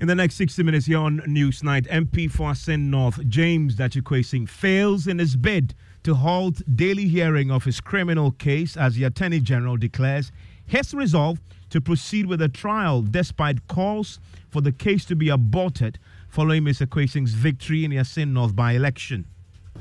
In the next 60 minutes here on Newsnight, MP for Assin North, James Gyakye Quayson, fails in his bid to halt daily hearing of his criminal case as the Attorney General declares his resolve to proceed with the trial despite calls for the case to be aborted following Mr. Quayson's victory in the Assin North by election.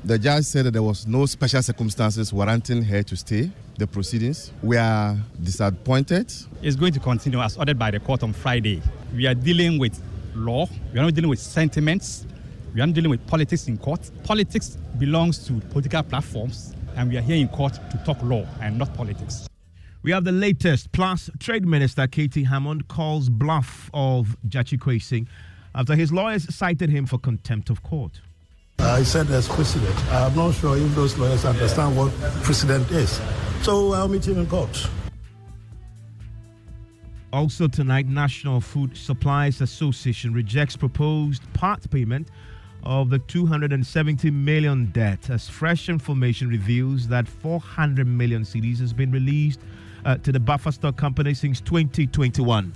The judge said that there was no special circumstances warranting her to stay the proceedings. We are disappointed. It's going to continue as ordered by the court on Friday. We are dealing with law. We are not dealing with sentiments. We are not dealing with politics in court. Politics belongs to political platforms, and we are here in court to talk law and not politics. We have the latest. Plus, Trade Minister K.T. Hammond calls bluff of Gyakye Quayson after his lawyers cited him for contempt of court. I said there's precedent. I'm not sure if those lawyers understand what precedent is. So I'll meet him in court. Also tonight, National Food Supplies Association rejects proposed part payment of the 270 million debt as fresh information reveals that 400 million cedis has been released uh, to the buffer stock company since 2021.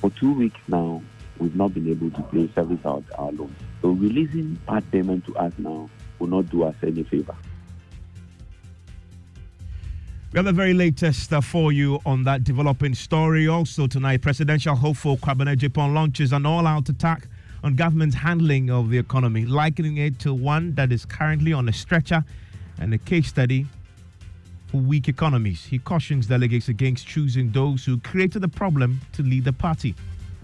For two weeks now, we've not been able to pay service out our loans. So releasing part payment to us now will not do us any favor. We have the very latest uh, for you on that developing story. Also tonight, presidential hopeful Kwabena Agyapong launches an all-out attack on government's handling of the economy, likening it to one that is currently on a stretcher and a case study for weak economies. He cautions delegates against choosing those who created the problem to lead the party.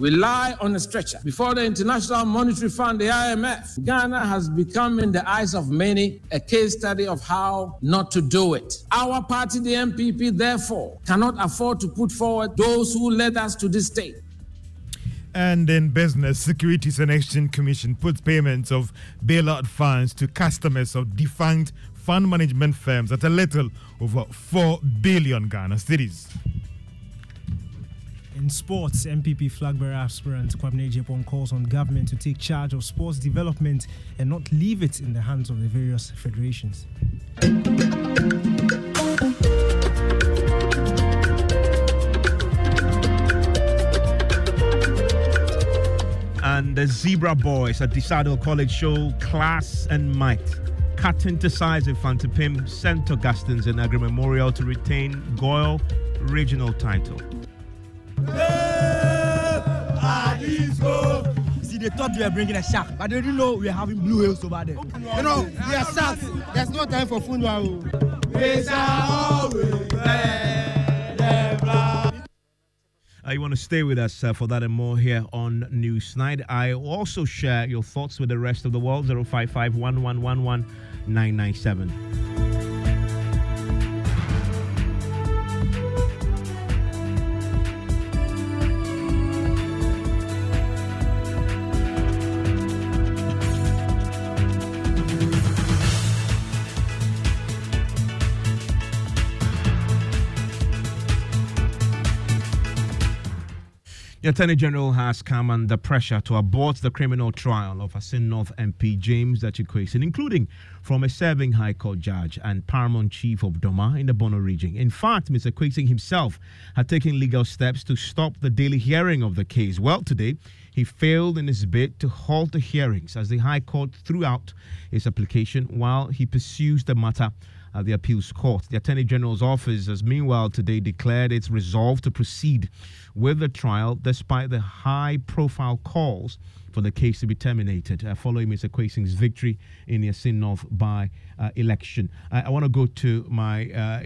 We lie on a stretcher. Before the International Monetary Fund, the IMF, Ghana has become, in the eyes of many, a case study of how not to do it. Our party, the NPP, therefore, cannot afford to put forward those who led us to this state. And in business, Securities and Exchange Commission puts payments of bailout funds to customers of defunct fund management firms at a little over 4 billion Ghana cedis. In sports, NPP flag bearer aspirant Kwabena Agyapong calls on government to take charge of sports development and not leave it in the hands of the various federations. And the Zebra Boys at Adisadel College show class and might. Cutting to size in Mfantsipim, St. Augustine's and Aggrey Memorial to retain Goyle regional title. They thought we were bringing a shark, but they didn't know we were having blue whales over there. You know, we are sharks. There's no time for funeral. We shall always Uh, you want to stay with us uh, for that and more here on Newsnight. I also share your thoughts with the rest of the world 055 1111 997. The Attorney General has come under pressure to abort the criminal trial of Assin North MP James Gyakye-Quayson, including from a serving High Court judge and Paramount Chief of Dormaa in the Bono region. In fact, Mr. Quayson himself had taken legal steps to stop the daily hearing of the case. Well, today, he failed in his bid to halt the hearings as the High Court threw out his application while he pursues the matter at the appeals court. The Attorney General's office has meanwhile today declared its resolve to proceed with the trial despite the high profile calls for the case to be terminated uh, following Mr. Quayson's victory in the Assin by uh, election. I, I want to go to my uh,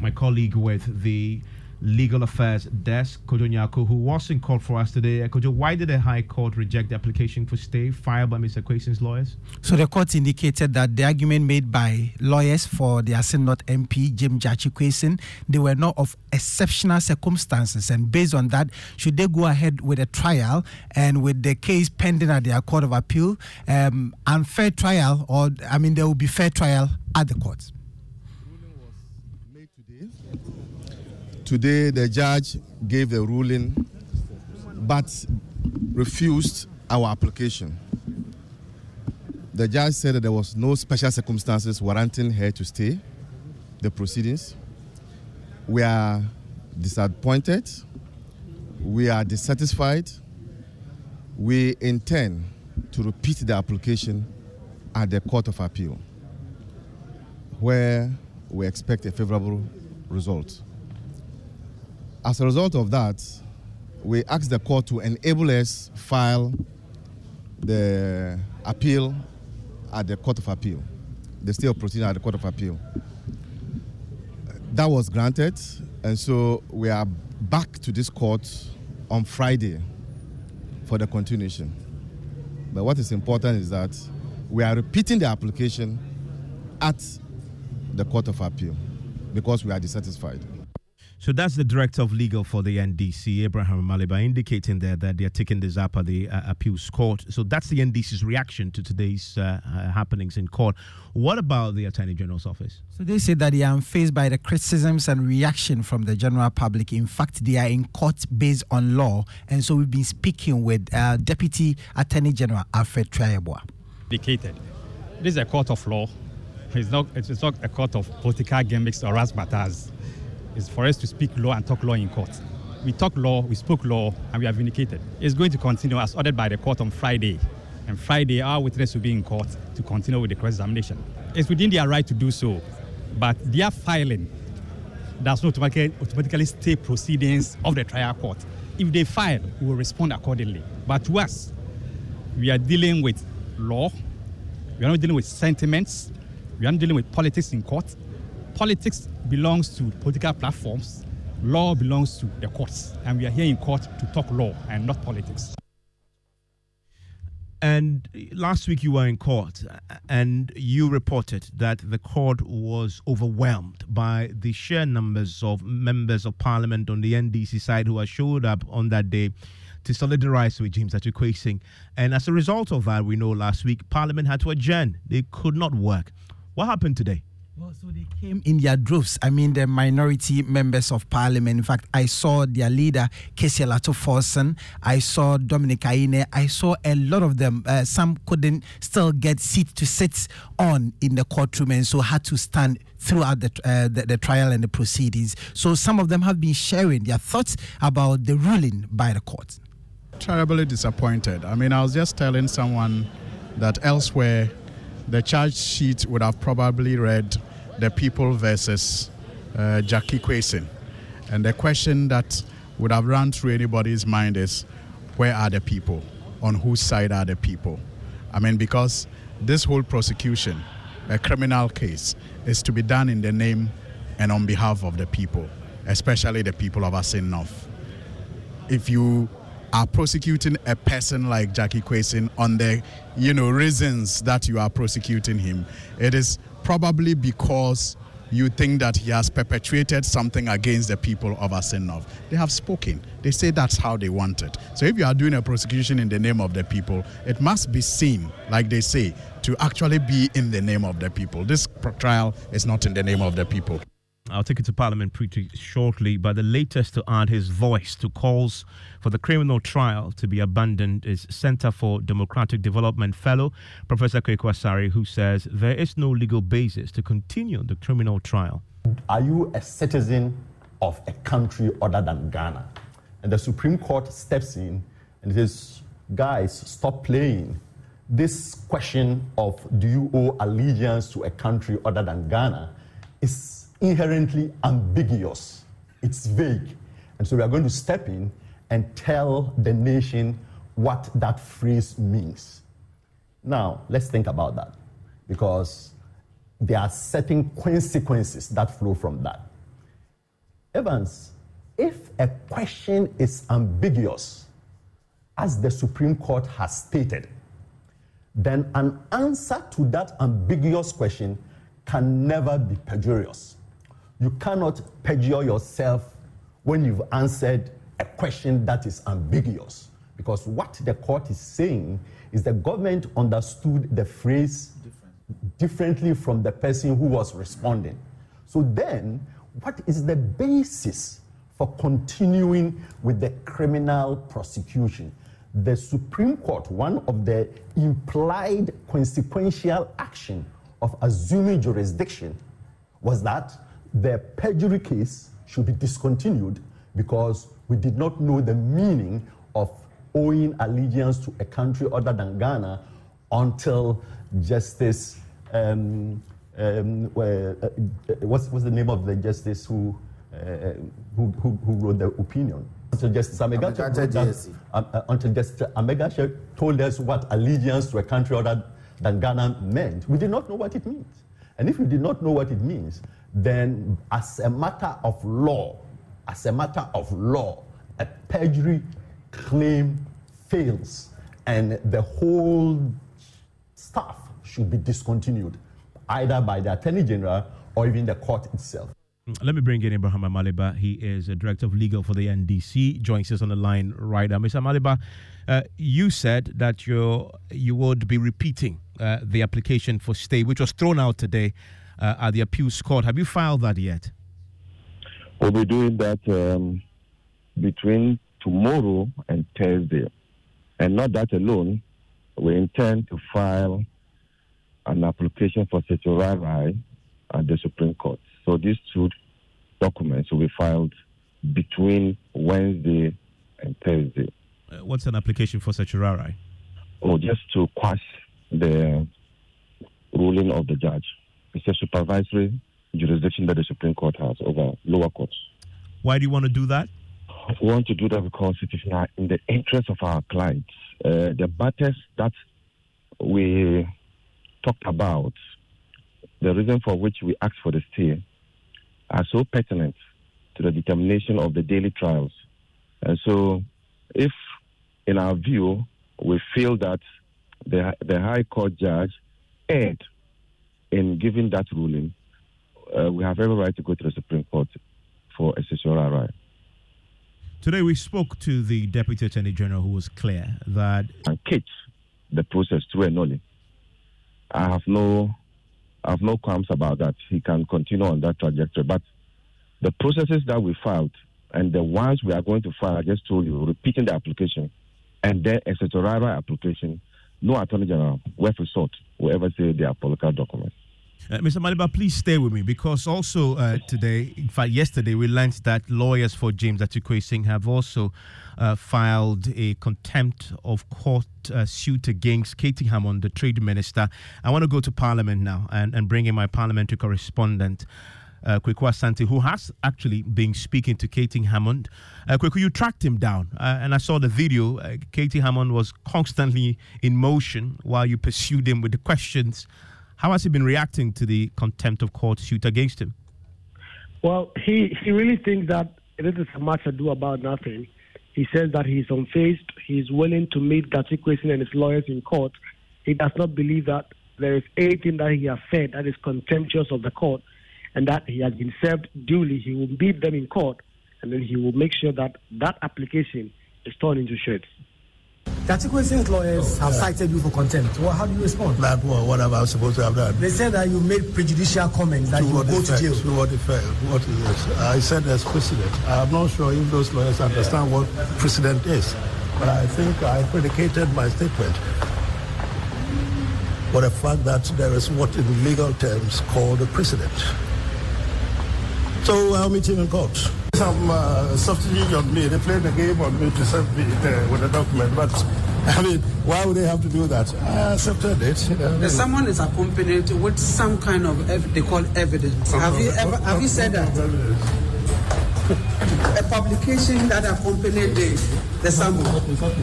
my colleague with the Legal Affairs Desk, Kojo Nyarko, who was in court for us today. Uh, Kojo, why did the High Court reject the application for stay filed by Mr. Quayson's lawyers? So the court indicated that the argument made by lawyers for the Assin North MP, Jim Gyakye-Quayson, they were not of exceptional circumstances. And based on that, should they go ahead with a trial and with the case pending at their Court of Appeal, um, unfair trial, or I mean, there will be fair trial at the courts? Today, the judge gave the ruling but refused our application. The judge said that there was no special circumstances warranting her to stay the proceedings. We are disappointed. We are dissatisfied. We intend to repeat the application at the Court of Appeal, where we expect a favorable result. As a result of that, we asked the court to enable us file the appeal at the Court of Appeal, the stay of proceeding at the Court of Appeal. That was granted, and so we are back to this court on Friday for the continuation. But what is important is that we are repeating the application at the Court of Appeal because we are dissatisfied. So that's the director of legal for the NDC, Abraham Maliba, indicating there that they're taking this up at the uh, appeals court. So that's the NDC's reaction to today's uh, uh, happenings in court. What about the Attorney General's office? So they say that they are faced by the criticisms and reaction from the general public. In fact, they are in court based on law. And so we've been speaking with uh, Deputy Attorney General Alfred Tuah-Yeboah. Indicated. This is a court of law. It's not, it's not a court of political gimmicks or razzmatazz is for us to speak law and talk law in court. We talk law, we spoke law, and we are vindicated. It's going to continue as ordered by the court on Friday. And Friday, our witness will be in court to continue with the cross examination. It's within their right to do so, but their filing does not automatically, automatically stay proceedings of the trial court. If they file, we will respond accordingly. But to us, we are dealing with law, we are not dealing with sentiments, we are not dealing with politics in court, politics belongs to political platforms, law belongs to the courts, and we are here in court to talk law and not politics. And last week you were in court and you reported that the court was overwhelmed by the sheer numbers of members of parliament on the NDC side who had showed up on that day to solidarize with James Gyakye-Quayson. And as a result of that, we know last week parliament had to adjourn. They could not work. What happened today? Well, so they came in their droves. I mean, the minority members of parliament. In fact, I saw their leader, Cassiel Ato Forson. I saw Dominic Ayine. I saw a lot of them. Uh, some couldn't still get seat to sit on in the courtroom and so had to stand throughout the, uh, the, the trial and the proceedings. So some of them have been sharing their thoughts about the ruling by the court. Terribly disappointed. I mean, I was just telling someone that elsewhere the charge sheet would have probably read the people versus uh, Gyakye-Quayson. And the question that would have run through anybody's mind is where are the people? On whose side are the people? I mean, because this whole prosecution, a criminal case, is to be done in the name and on behalf of the people, especially the people of Assin North. If you are prosecuting a person like Gyakye-Quayson on the you know reasons that you are prosecuting him, it is probably because you think that he has perpetrated something against the people of Assin North. They have spoken. They say that's how they want it. So if you are doing a prosecution in the name of the people, it must be seen, like they say, to actually be in the name of the people. This trial is not in the name of the people. I'll take it to Parliament pretty shortly, but the latest to add his voice to calls for the criminal trial to be abandoned is Center for Democratic Development Fellow Professor Kwaku Asare, who says there is no legal basis to continue the criminal trial. Are you a citizen of a country other than Ghana? And the Supreme Court steps in and says, guys, stop playing. This question of do you owe allegiance to a country other than Ghana is inherently ambiguous, it's vague. And so we are going to step in and tell the nation what that phrase means. Now, let's think about that because there are certain consequences that flow from that. Evans, if a question is ambiguous, as the Supreme Court has stated, then an answer to that ambiguous question can never be perjurious. You cannot perjure yourself when you've answered a question that is ambiguous. Because what the court is saying is the government understood the phrase Different. differently from the person who was responding. So then, what is the basis for continuing with the criminal prosecution? The Supreme Court, one of the implied consequential action of assuming jurisdiction was that the perjury case should be discontinued because we did not know the meaning of owing allegiance to a country other than Ghana until Justice. Um, um, uh, what's, what's the name of the justice who, uh, who, who, who, wrote the opinion? Until Justice Amegatcher, uh, uh, until Justice told us what allegiance to a country other than Ghana meant, we did not know what it means. And if we did not know what it means, then as a matter of law, as a matter of law, a perjury claim fails and the whole stuff should be discontinued, either by the Attorney General or even the court itself. Let me bring in Abraham Amaliba. He is a director of legal for the NDC. Joins us on the line right now. Mr. Amaliba, uh, you said that you you would be repeating uh, the application for stay, which was thrown out today uh, at the appeals court. Have you filed that yet? We'll be doing that um, between tomorrow and Thursday. And not that alone, we intend to file an application for certiorari at the Supreme Court. So these two documents will be filed between Wednesday and Thursday. Uh, what's an application for certiorari? Oh, just to quash the ruling of the judge. It's a supervisory jurisdiction that the Supreme Court has over lower courts. Why do you want to do that? We want to do that because it is in the interest of our clients. Uh, the matters that we talked about, the reason for which we asked for the stay, are so pertinent to the determination of the daily trials. And so, if in our view we feel that the, the High Court judge erred in giving that ruling, uh, we have every right to go to the Supreme Court for a certiorari. Today we spoke to the Deputy Attorney General who was clear that... And catch the process through a nolly. I have no I have no qualms about that. He can continue on that trajectory. But the processes that we filed and the ones we are going to file, I just told you, repeating the application and then a certiorari application no attorney general resort will ever say they are political documents. Uh, Mr. Maliba, please stay with me because also uh, today, in fact, yesterday, we learned that lawyers for James Gyakye Quayson have also uh, filed a contempt of court uh, suit against K.T. Hammond, the trade minister. I want to go to Parliament now and, and bring in my parliamentary correspondent uh, Kwaku Asante, who has actually been speaking to K.T. Hammond. Uh, Kwaku, you tracked him down, uh, and I saw the video. Uh, K.T. Hammond was constantly in motion while you pursued him with the questions. How has he been reacting to the contempt of court suit against him? Well, he, he really thinks that it is a much ado about nothing. He says that he's unfazed. He's willing to meet Gyakye Quayson and his lawyers in court. He does not believe that there is anything that he has said that is contemptuous of the court and that he has been served duly, he will beat them in court, and then he will make sure that that application is torn into shreds. Gyakye Quayson's lawyers have cited you for contempt. Well, how do you respond? That what, what am I supposed to have done? They said that you made prejudicial comments that To you what will go to jail. To what effect? What is this? I said as precedent. I'm not sure if those lawyers understand what precedent is, but I think I predicated my statement for the fact that there is what in legal terms called a precedent. So I'll meet him in court. Some uh, substitute on me. They played the game on me to send me uh, with a document, but I mean, why would they have to do that? I accepted it. you know. The someone is accompanied with some kind of ev- they call evidence. Have you ever have you said that? A publication that accompanied the the summons. That's not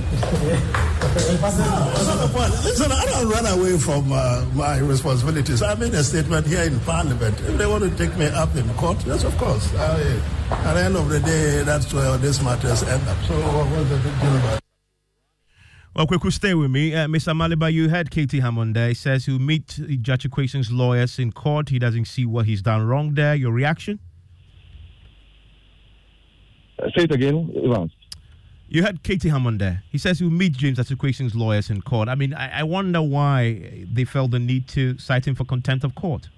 the point. Listen, I don't run away from uh, my responsibilities. I made a statement here in Parliament. If they want to take me up in court, yes, of course. I, at the end of the day, that's where these matters end up. So what's the big deal about it? Well, quick, stay with me. Uh, Mr. Maliba, you heard K.T. Hammond there. He says he'll meet Gyakye Quayson's lawyers in court. He doesn't see what he's done wrong there. Your reaction? Say it again, Evans. You had K.T. Hammond there. He says he'll meet James Equation's lawyers in court. I mean, I, I wonder why they felt the need to cite him for contempt of court.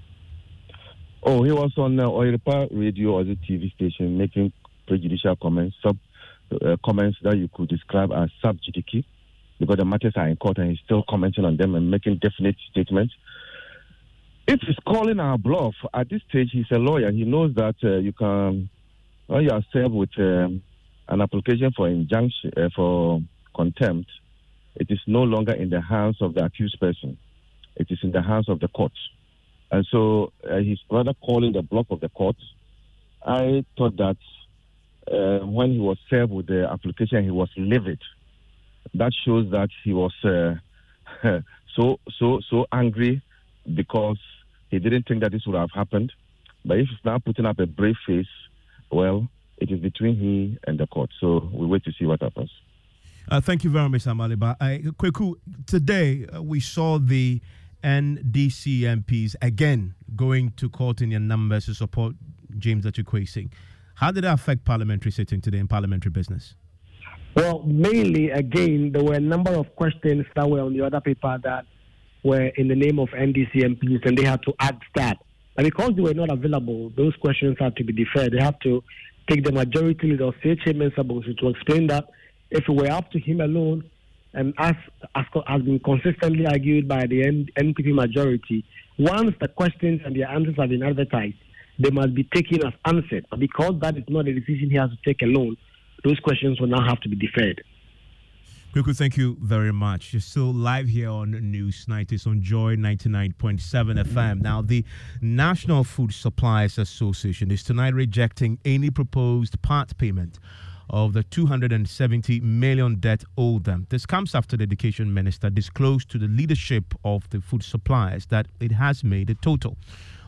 Oh, he was on uh, Oyerepa radio or the TV station making prejudicial comments, sub uh, comments that you could describe as sub because the matters are in court and he's still commenting on them and making definite statements. If he's calling our bluff at this stage, he's a lawyer. He knows that uh, you can, when you are served with um, an application for injunction uh, for contempt, it is no longer in the hands of the accused person. It is in the hands of the court. And so uh, he's rather calling the block of the court. I thought that uh, when he was served with the application, he was livid. That shows that he was uh, so so so angry because he didn't think that this would have happened. But if he's now putting up a brave face, well, it is between he and the court. So we wait to see what happens. Uh, thank you very much, Amaliba. Uh, Kweku, today uh, we saw the NDC MPs again going to court in their numbers to support James Gyakye Quayson. How did that affect parliamentary sitting today in parliamentary business? Well, mainly, again, there were a number of questions that were on the other paper that were in the name of NDC MPs, and they had to add that. And because they were not available, those questions had to be deferred. They have to take the majority leader, Kyei-Mensah-Bonsu, to explain that if it were up to him alone, and as, as has been consistently argued by the NPP majority, once the questions and the answers have been advertised, they must be taken as answered. But because that is not a decision he has to take alone, those questions will now have to be deferred. Kweku, thank you very much. You're still live here on News Night. It's on Joy 99.7 FM. Now, the National Food Suppliers Association is tonight rejecting any proposed part payment of the 270 million debt owed them. This comes after the education minister disclosed to the leadership of the food suppliers that it has made a total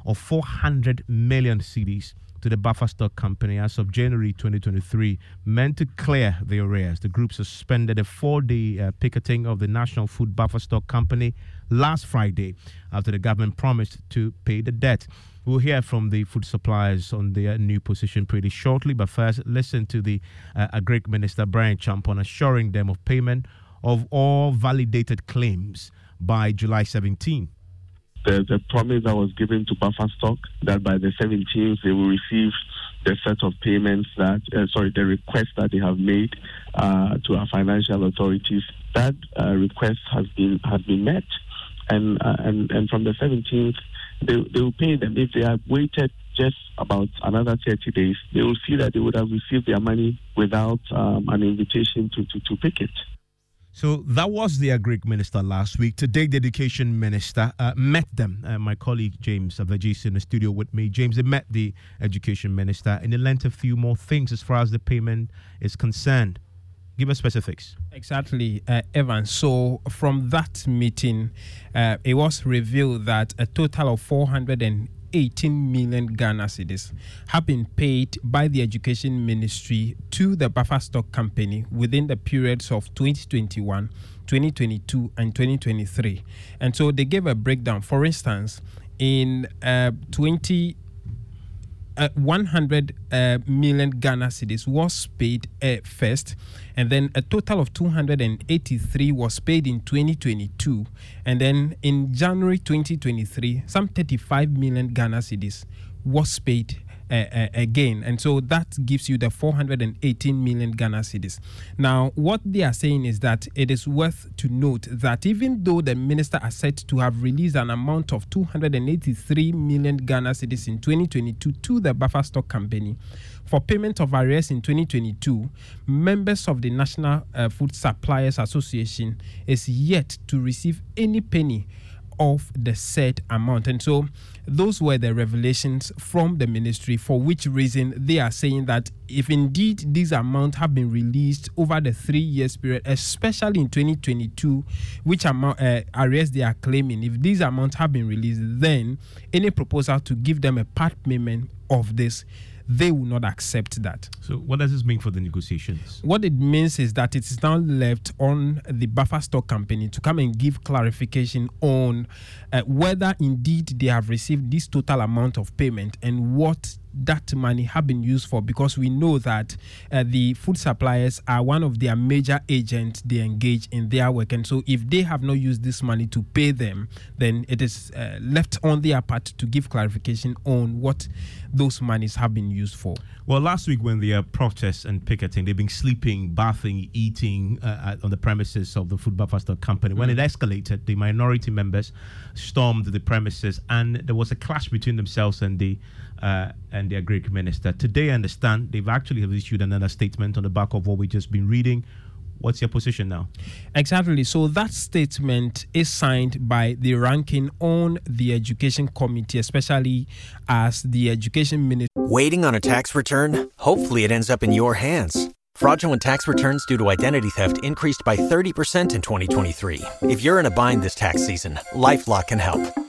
of 400 million cedis to the buffer stock company as of January 2023, meant to clear the arrears. The group suspended a four day uh, picketing of the National Food Buffer Stock Company last Friday after the government promised to pay the debt. We'll hear from the food suppliers on their new position pretty shortly, but first, listen to the uh, Agric Minister Brian Acheampong assuring them of payment of all validated claims by July 17. The, the promise that was given to buffer stock that by the 17th they will receive the set of payments that, uh, sorry, the request that they have made uh, to our financial authorities. That uh, request has been has been met, and uh, and and from the 17th they they will pay them. If they have waited just about another 30 days, they will see that they would have received their money without um, an invitation to, to, to pick it. So that was the Agric minister last week. Today, the education minister uh, met them. Uh, my colleague James Avagis in the studio with me. James, they met the education minister and they learned a few more things as far as the payment is concerned. Give us specifics. Exactly, uh, Evan. So from that meeting, uh, it was revealed that a total of 418 million Ghana cedis have been paid by the Education Ministry to the Buffer Stock Company within the periods of 2021, 2022, and 2023. And so they gave a breakdown. For instance, in uh, 20 uh, 100 uh, million Ghana cedis was paid uh, first, and then a total of 283 was paid in 2022, and then in January 2023, some 35 million Ghana cedis was paid uh, again. And so that gives you the 418 million Ghana cedis. Now, what they are saying is that it is worth to note that even though the minister is said to have released an amount of 283 million Ghana cedis in 2022 to the buffer stock company, for payment of arrears in 2022, members of the National uh, Food Suppliers Association is yet to receive any penny of the said amount. And so those were the revelations from the ministry, for which reason they are saying that if indeed these amounts have been released over the three years period, especially in 2022, which amount uh, they are claiming, if these amounts have been released, then any proposal to give them a part payment of this they will not accept that. So, what does this mean for the negotiations? What it means is that it is now left on the buffer stock company to come and give clarification on uh, whether indeed they have received this total amount of payment and what that money have been used for because we know that uh, the food suppliers are one of their major agents they engage in their work. And so if they have not used this money to pay them then it is uh, left on their part to give clarification on what those monies have been used for. Well last week when they uh, protests and picketing they've been sleeping bathing eating uh, on the premises of the food stock company. When mm. it escalated the minority members stormed the premises and there was a clash between themselves and the uh, and their Greek minister. Today, I understand they've actually have issued another statement on the back of what we've just been reading. What's your position now? Exactly. So that statement is signed by the ranking on the education committee, especially as the education minister. Waiting on a tax return? Hopefully, it ends up in your hands. Fraudulent tax returns due to identity theft increased by 30% in 2023. If you're in a bind this tax season, LifeLock can help.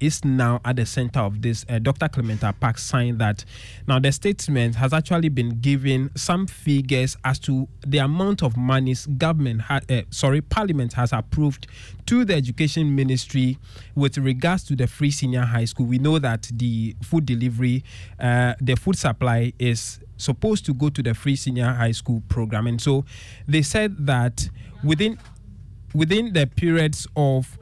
is now at the center of this. Uh, Dr. Clement Apaak signed that. Now, the statement has actually been given some figures as to the amount of monies government, ha- uh, sorry, Parliament has approved to the Education Ministry with regards to the free senior high school. We know that the food delivery, uh, the food supply is supposed to go to the free senior high school program, and so they said that within within the periods of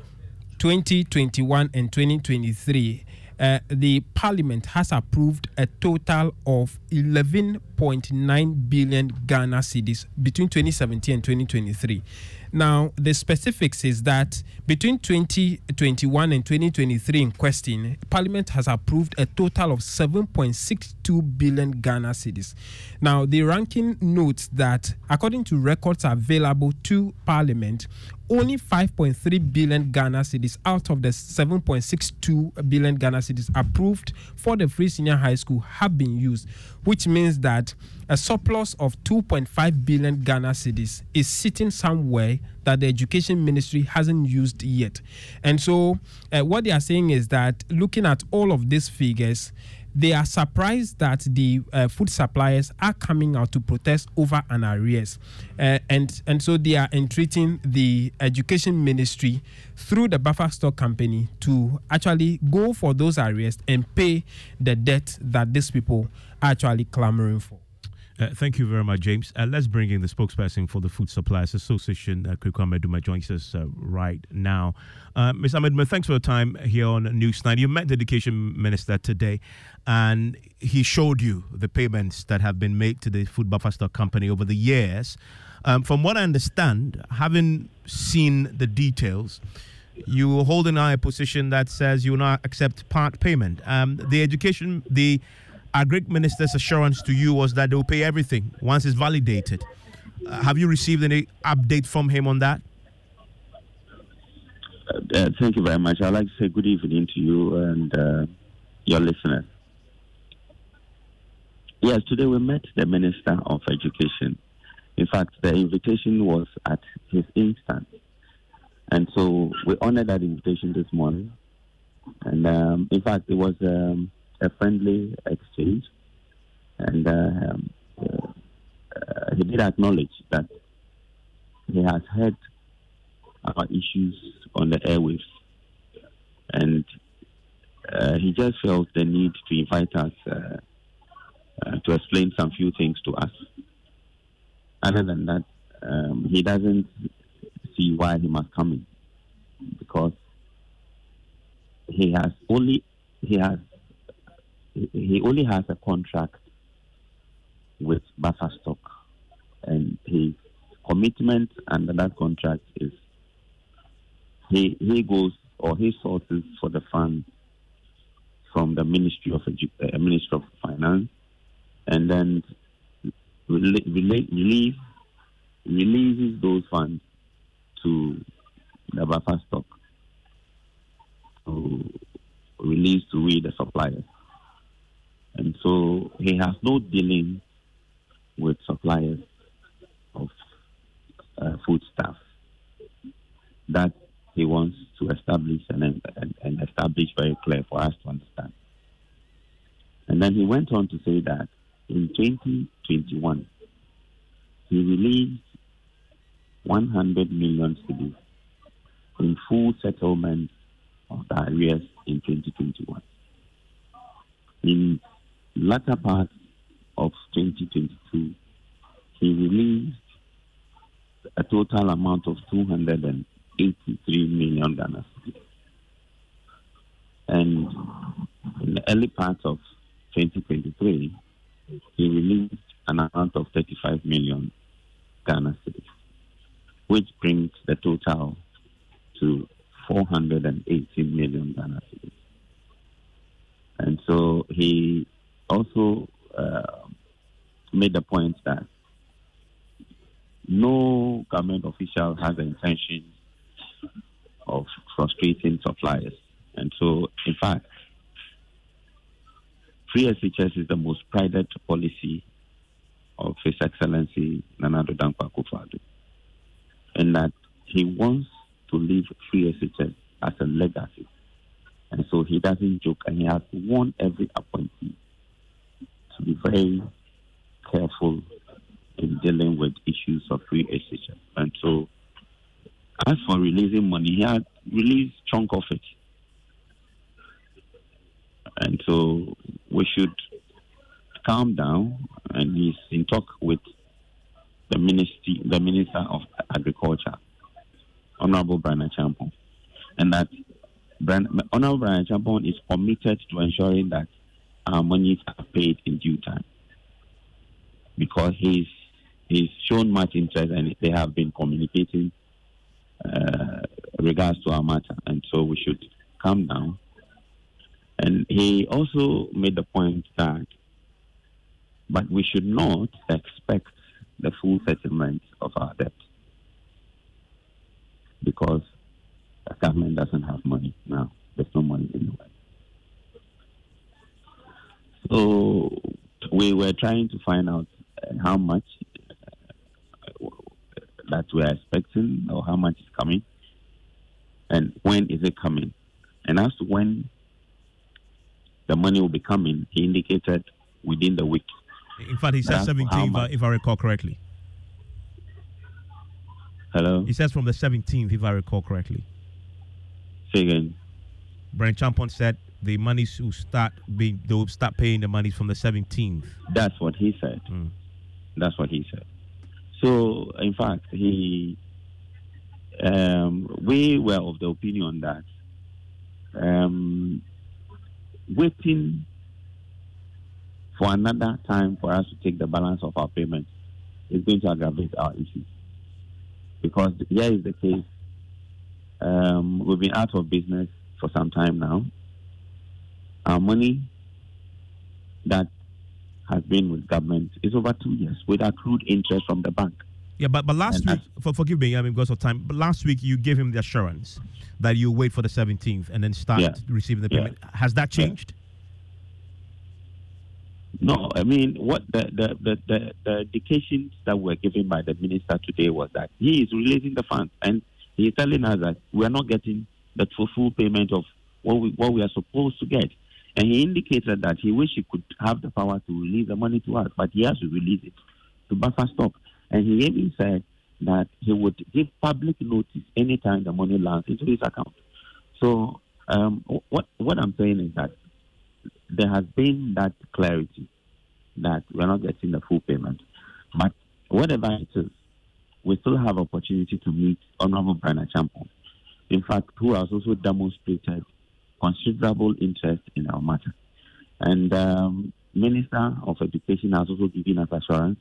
2021 and 2023, uh, the parliament has approved a total of 11.9 billion Ghana cedis between 2017 and 2023. Now, the specifics is that between 2021 and 2023 in question, Parliament has approved a total of 7.62 billion Ghana cedis. Now, the ranking notes that according to records available to Parliament, only 5.3 billion Ghana cedis out of the 7.62 billion Ghana cedis approved for the free senior high school have been used, which means that a surplus of 2.5 billion Ghana cedis is sitting somewhere that the education ministry hasn't used yet. And so, uh, what they are saying is that looking at all of these figures, they are surprised that the uh, food suppliers are coming out to protest over an arrears, uh, and and so they are entreating the education ministry through the buffer stock company to actually go for those arrears and pay the debt that these people actually clamoring for. Uh, thank you very much, James. Uh, let's bring in the spokesperson for the Food Suppliers Association, uh, Kweku Ameduma, joins us uh, right now. Uh, Ms. Ameduma, thanks for your time here on News 9. You met the Education Minister today, and he showed you the payments that have been made to the Food Buffer Stock Company over the years. Um, from what I understand, having seen the details, you hold in a position that says you will not accept part payment. Um, the education, the agric minister's assurance to you was that they will pay everything once it's validated. Uh, have you received any update from him on that? Uh, thank you very much. I'd like to say good evening to you and uh, your listeners. Yes, today we met the Minister of Education. In fact, the invitation was at his instance. And so we honored that invitation this morning. And um, in fact, it was um, a friendly exchange. And uh, um, uh, he did acknowledge that he has heard issues on the airwaves. And uh, he just felt the need to invite us to explain some few things to us. Other than that, um, he doesn't see why he must come in because he has only he has he only has a contract with buffer stock and his commitment under that contract is he he goes or he sources for the fund from the Ministry of uh, Ministry of Finance and then release releases those funds to the buffer to release to we the suppliers. And so he has no dealing with suppliers of uh, food stuff that he wants to establish and, and, and establish very clear for us to understand. And then he went on to say that in 2021, he released 100 million cedis in full settlement of the arrears in 2021. In latter part of 2022, he released a total amount of 283 million Ghana. And in the early part of 2023, he released an amount of 35 million Ghana cedis which brings the total to 480 million Ghana cedis. And so he also uh, made the point that no government official has the intention of frustrating suppliers. And so, in fact, free SHS is the most prided policy of His Excellency Nana Addo Dankwa and that he wants to leave free SHS as a legacy. And so he doesn't joke and he has warned every appointee to be very careful in dealing with issues of free SHS. And so as for releasing money, he had released chunk of it. And so we should calm down and he's in talk with the ministry, the Minister of Agriculture, Honorable Brian Acheampong, and that Brian, Honorable Brian Acheampong is committed to ensuring that our monies are paid in due time because he's he's shown much interest and they have been communicating uh, regards to our matter, and so we should calm down. And he also made the point that, but we should not expect the full settlement of our debt because the government doesn't have money now. There's no money anywhere. So we were trying to find out uh, how much uh, that we are expecting or how much is coming and when is it coming. And as to when the money will be coming, he indicated within the week. In fact, he said 17th, if I, if I recall correctly. Hello? He says from the 17th, if I recall correctly. Say again. Brian Acheampong said the monies will start being, they will start paying the monies from the 17th. That's what he said. Mm. That's what he said. So, in fact, he, um, we were of the opinion that um, waiting for another time for us to take the balance of our payment is going to aggravate our issues. Because here is the case Um, we've been out of business for some time now. Our money that has been with government is over two years with accrued interest from the bank. Yeah, but, but last And week, for, forgive me, I mean, because of time, but last week you gave him the assurance that you wait for the 17th and then start Yeah. receiving the Yeah. payment. Has that changed? No, I mean what the the, the, the the indications that were given by the minister today was that he is releasing the funds and he is telling us that we are not getting the full, full payment of what we what we are supposed to get. And he indicated that he wish he could have the power to release the money to us, but he has to release it to buffer stock. And he even said that he would give public notice anytime the money lands into his account. So um, what what I'm saying is that there has been that clarity that we're not getting the full payment. But whatever it is, we still have opportunity to meet Honorable Brian Acheampong. In fact, who has also demonstrated considerable interest in our matter. And um, Minister of Education has also given us assurance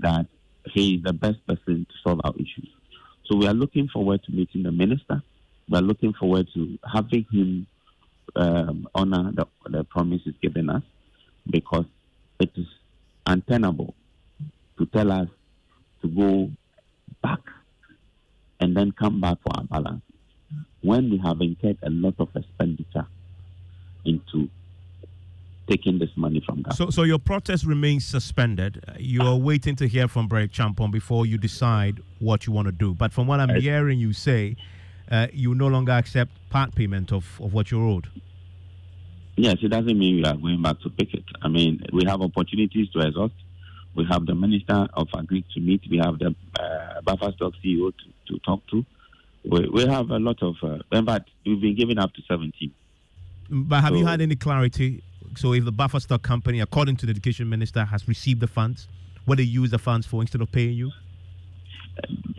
that he is the best person to solve our issues. So we are looking forward to meeting the minister. We are looking forward to having him um, honor the, the promise he's given us because it is untenable to tell us to go back and then come back for our balance when we have incurred a lot of expenditure into taking this money from government. So, so your protest remains suspended. You are waiting to hear from Brett Acheampong before you decide what you want to do. But from what I'm hearing you say, uh, you no longer accept part payment of, of what you're owed. Yes, it doesn't mean we are going back to pick it. I mean, we have opportunities to exhaust. We have the Minister of Agri to meet. We have the uh, Buffer Stock CEO to, to talk to. We, we have a lot of, uh, in fact, we've been given up to 17. But have you had any clarity? So, if the buffer stock company, according to the education minister, has received the funds, what do they use the funds for instead of paying you?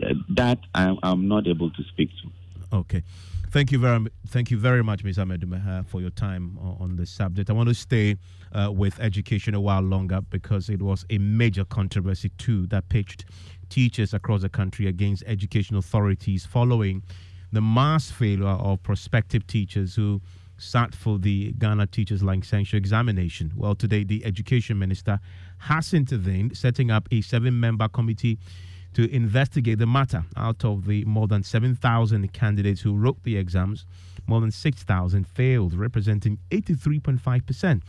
Uh, that I, I'm not able to speak to. Okay. Thank you very, thank you very much, Ms. Ahmed Dumeha, for your time on this subject. I want to stay uh, with education a while longer because it was a major controversy too that pitched teachers across the country against education authorities following the mass failure of prospective teachers who sat for the Ghana Teachers Licensure Examination. Well, today the Education Minister has intervened, setting up a seven-member committee to investigate the matter. Out of the more than 7,000 candidates who wrote the exams, more than 6,000 failed, representing 83.5%.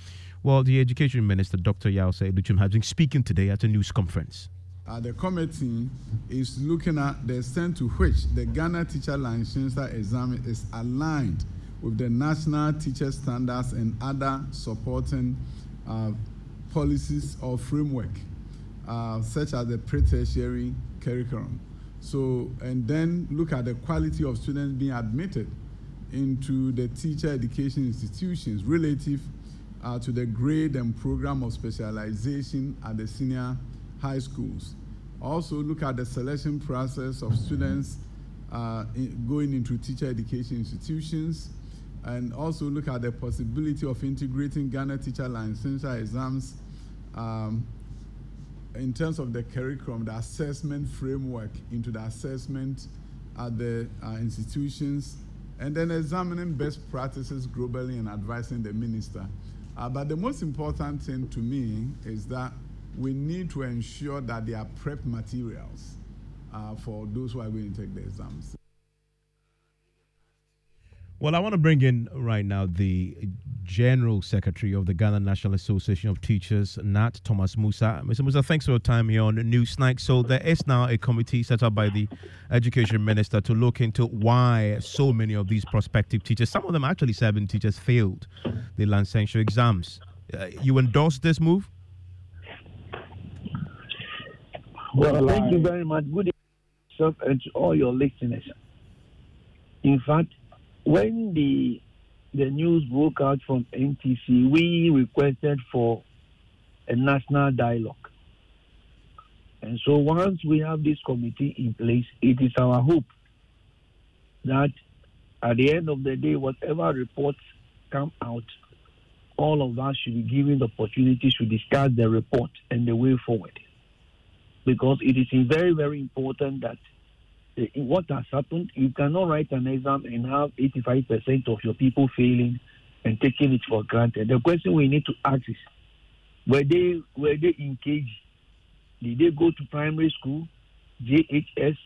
Well, the Education Minister, Dr. Yao Adutwum, has been speaking today at a news conference. Uh, the committee is looking at the extent to which the Ghana Teacher Licensure exam is aligned with the national teacher standards and other supporting uh, policies or framework, uh, such as the pre-tertiary curriculum. So, and then look at the quality of students being admitted into the teacher education institutions relative uh, to the grade and program of specialization at the senior high schools. Also, look at the selection process of students uh, in, going into teacher education institutions, and also look at the possibility of integrating Ghana teacher licensure exams um, in terms of the curriculum, the assessment framework into the assessment at the uh, institutions, and then examining best practices globally and advising the minister. Uh, but the most important thing to me is that we need to ensure that there are prep materials uh, for those who are going to take the exams. Well, I want to bring in right now the General Secretary of the Ghana National Association of Teachers, Nat Thomas Musa. Mr. Musa, thanks for your time here on New Newsnight. So, there is now a committee set up by the Education Minister to look into why so many of these prospective teachers, some of them actually seven teachers, failed the licensure exams. Uh, you endorse this move? Well, thank you very much. Good evening, and to all your listeners. In fact, when the the news broke out from NTC, we requested for a national dialogue. And so once we have this committee in place, it is our hope that at the end of the day, whatever reports come out, all of us should be given the opportunity to discuss the report and the way forward. Because it is very, very important that what has happened. You cannot write an exam and have 85% of your people failing and taking it for granted. The question we need to ask is, were they were they engaged? Did they go to primary school, JHS,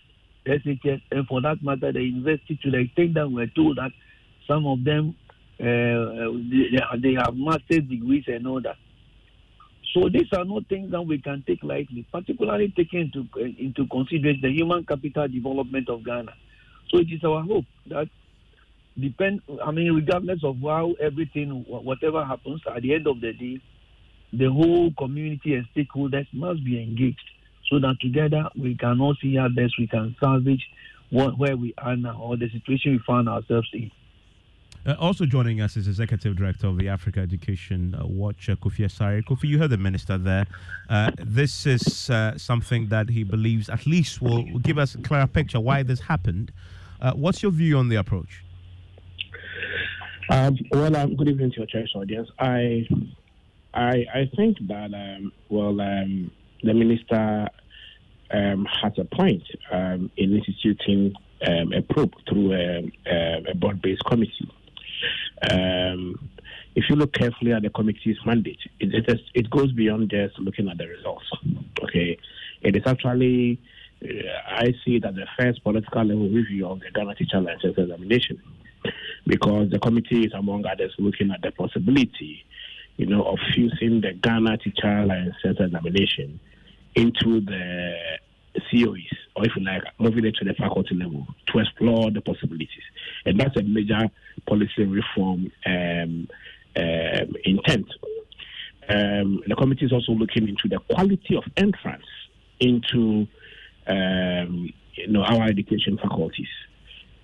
SHS, and for that matter, the university to the extent that we're told that some of them uh, they, they have master's degrees and all that. So these are not things that we can take lightly, particularly taking into into consideration the human capital development of Ghana. So it is our hope that depend. I mean, regardless of how everything, whatever happens, at the end of the day, the whole community and stakeholders must be engaged, so that together we can all see how best we can salvage what, where we are now or the situation we find ourselves in. Uh, also joining us is Executive Director of the Africa Education Watch, uh, Kofi Asare. Kofi, you heard the minister there. Uh, this is uh, something that he believes at least will, give us a clearer picture why this happened. Uh, what's your view on the approach? Um, well, um, good evening to your choice audience. I, I, I think that um, well, um, the minister um, has a point um, in instituting a probe through a, a board-based committee. Um, if you look carefully at the committee's mandate, it, it, is, it goes beyond just looking at the results. Okay, it is actually uh, I see as the first political level review of the Ghana teacher license examination, because the committee is among others looking at the possibility, you know, of fusing the Ghana teacher license examination into the COEs, or if you like, moving it to the faculty level to explore the possibilities. And that's a major policy reform um, um, intent. Um, the committee is also looking into the quality of entrance into um, you know our education faculties.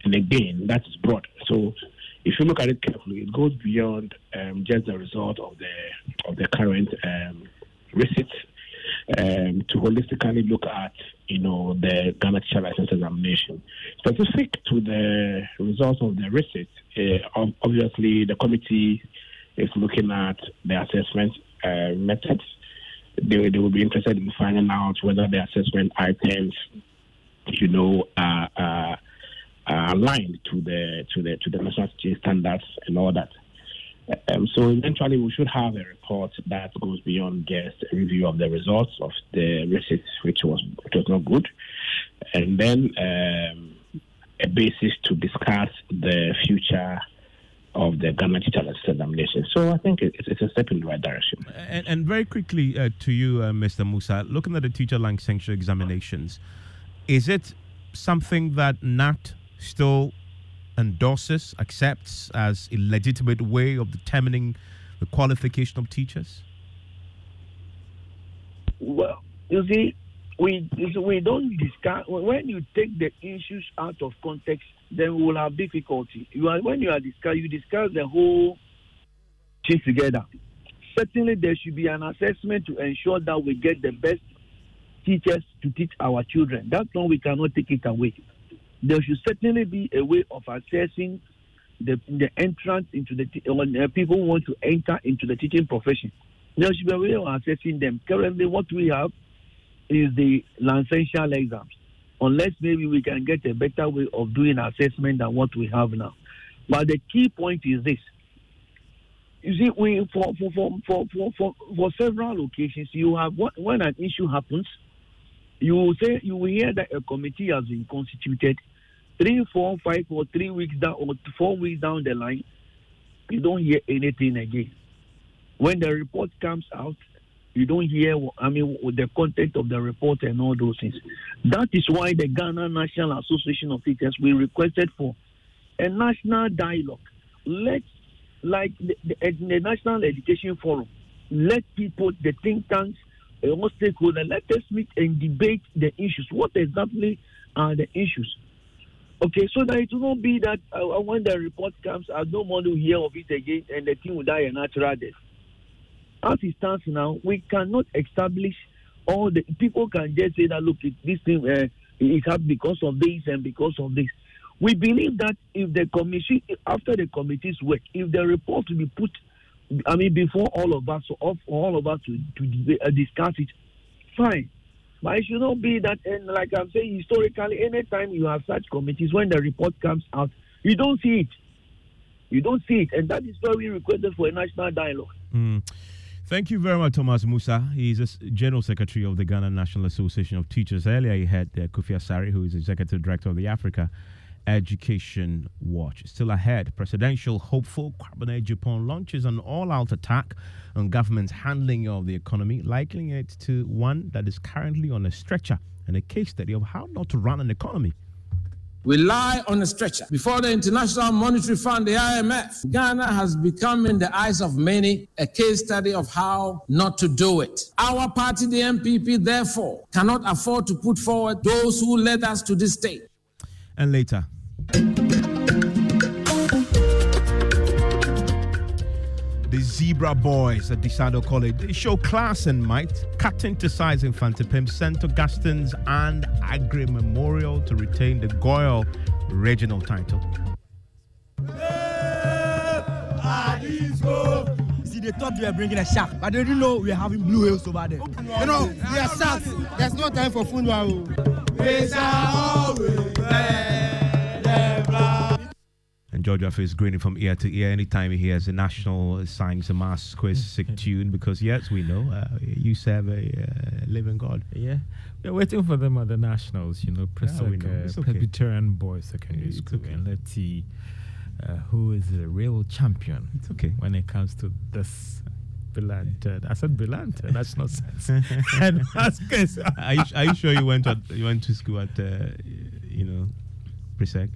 And again, that is broad. So if you look at it carefully, it goes beyond um, just the result of the of the current um, um, to holistically look at, you know, the Ghana Teacher License Examination. Specific to the results of the research, uh, obviously the committee is looking at the assessment uh, methods. They, they will be interested in finding out whether the assessment items, you know, are, are, aligned to the to the to the national standards and all that. Um, so eventually, we should have a report that goes beyond just a review of the results of the research, which was which was not good, and then um, a basis to discuss the future of the Ghana teacher examination. So I think it's, it's, a step in the right direction. And, and very quickly uh, to you, uh, Mr. Musa, looking at the teacher license examinations, is it something that NAT still endorses, accepts as a legitimate way of determining the qualification of teachers? Well, you see, we we don't discuss when you take the issues out of context, then we will have difficulty. You are when you are discuss you discuss the whole thing together. Certainly, there should be an assessment to ensure that we get the best teachers to teach our children. That's one we cannot take it away there should certainly be a way of assessing the, the entrance into the when uh, people want to enter into the teaching profession. There should be a way of assessing them. Currently, what we have is the licensure exams. Unless maybe we can get a better way of doing assessment than what we have now. But the key point is this. You see, we for for for for for, for, several occasions, you have when an issue happens, you say you will hear that a committee has been constituted three, four, five, or three weeks down or four weeks down the line, you don't hear anything again. When the report comes out, you don't hear, I mean, the content of the report and all those things. That is why the Ghana National Association of Teachers, we requested for a national dialogue. Let, like the, the, the National Education Forum, let people, the think tanks, all stakeholders, let us meet and debate the issues. What exactly are the issues? Okay, so that it will not be that uh, uh, when the report comes, I don't want to hear of it again and the thing will die a natural death. As it stands now, we cannot establish all the people can just say that look, this thing uh, is happened because of this and because of this. We believe that if the commission, after the committee's work, if the report will be put, I mean, before all of us, so all of us to, to uh, discuss it, fine. But it should not be that, and like I'm saying, historically, anytime you have such committees, when the report comes out, you don't see it. You don't see it. And that is why we requested for a national dialogue. Mm. Thank you very much, Thomas Musa. He's a General Secretary of the Ghana National Association of Teachers. Earlier, he had uh, Asare, who is Executive Director of the Africa Education Watch. Still ahead, presidential hopeful Kwabena Agyepong launches an all-out attack on government's handling of the economy, likening it to one that is currently on a stretcher and a case study of how not to run an economy. We lie on a stretcher. Before the International Monetary Fund, the IMF, Ghana has become, in the eyes of many, a case study of how not to do it. Our party, the NPP, therefore, cannot afford to put forward those who led us to this state. And later, the Zebra Boys at Adisadel College. They show class and might, cutting to size Mfantsipim, St. Augustine's, and Aggrey Memorial to retain the Goyle regional title. See, they thought we were bringing a shark, but they didn't know we were having blue whales over there. Oh, you know, we are sharks. There's no time for funeral. We shall always And George Affe is grinning from ear to ear anytime he hears a national science and maths quiz sick tune because, yes, we know uh, you serve a uh, living God. Yeah. We're waiting for them at the nationals, you know, Presec, know. uh, okay. Presbyterian Boys Secondary It's School. okay. And let's see uh, who is the real champion It's okay. when it comes to this. Belanted. I said Belanted. That's not sense. and Vasquez. Are you, are you sure you went to, you went to school at, uh, you know, Presec?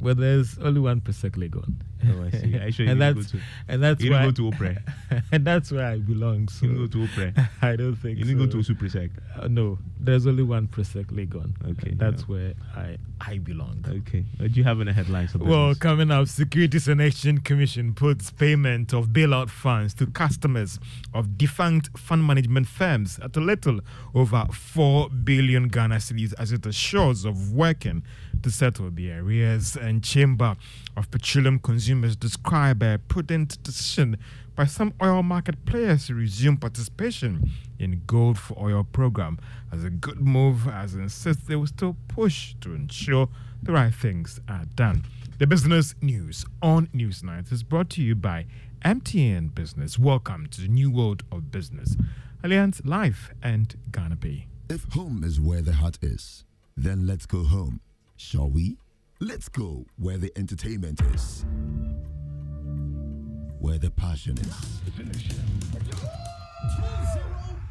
Well, there's only one Presec Legon. Oh, I see. You and that's go to- and that's you why didn't go to Opre. and that's where I belong. So You didn't go to Opre. I don't think You didn't so. go to Usu Presec. Uh, no, there's only one Presec Legon. Okay, that's yeah. where I I belong. Okay. What do you have in the headlines Well, coming up, Securities and Exchange Commission puts payment of bailout funds to customers of defunct fund management firms at a little over 4 billion Ghana cedis as it assures of working to settle the arrears. And Chamber of Petroleum Consumers describe a prudent decision by some oil market players to resume participation in Gold for Oil program as a good move, as insists they will still push to ensure the right things are done. The business news on Newsnight is brought to you by MTN Business. Welcome to the new world of business. Alliance Life and Ghana. If home is where the heart is, then let's go home, shall we? Let's go where the entertainment is, where the passion is,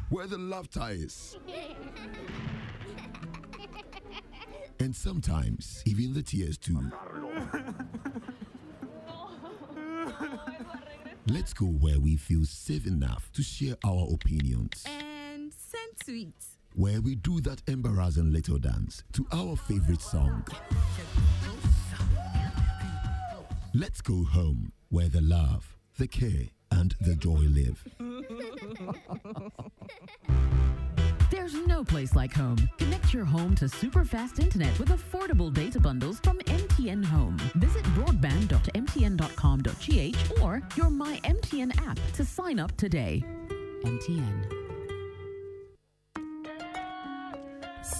where the laughter is, and sometimes even the tears too. Let's go where we feel safe enough to share our opinions. and send tweets. Where we do that embarrassing little dance to our favorite song. Let's go home where the love, the care, and the joy live. There's no place like home. Connect your home to super fast internet with affordable data bundles from MTN Home. Visit broadband.mtn.com.gh or your My MTN app to sign up today. MTN.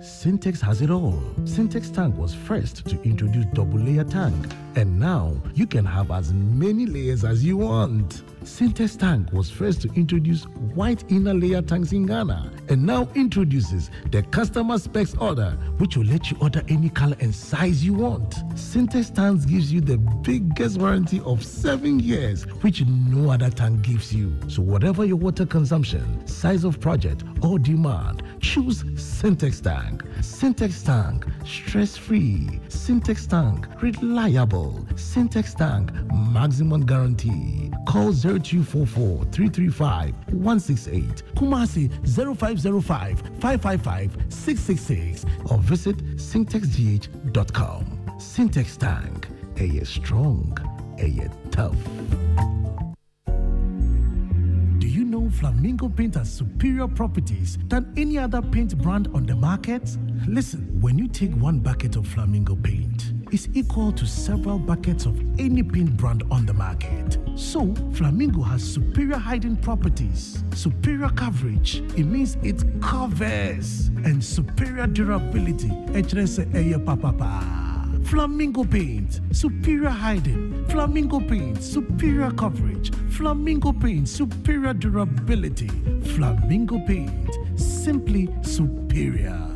Syntex has it all. Syntex tank was first to introduce double layer tank, and now you can have as many layers as you want. Syntex tank was first to introduce white inner layer tanks in Ghana, and now introduces the customer specs order, which will let you order any color and size you want. Syntex tanks gives you the biggest warranty of seven years, which no other tank gives you. So whatever your water consumption, size of project, or demand, choose Syntex tank. Syntex tank, stress-free. Syntex tank, reliable. Syntex tank, maximum guarantee. Call 0244 335 168. Kumasi 0505 555 666 or visit syntexgh.com. Syntex tank, a strong, a tough. Flamingo Paint has superior properties than any other paint brand on the market? Listen, when you take one bucket of Flamingo Paint, it's equal to several buckets of any paint brand on the market. So, Flamingo has superior hiding properties, superior coverage, it means it covers, and superior durability. Papa. Flamingo paint, superior hiding. Flamingo paint, superior coverage. Flamingo paint, superior durability. Flamingo paint, simply superior.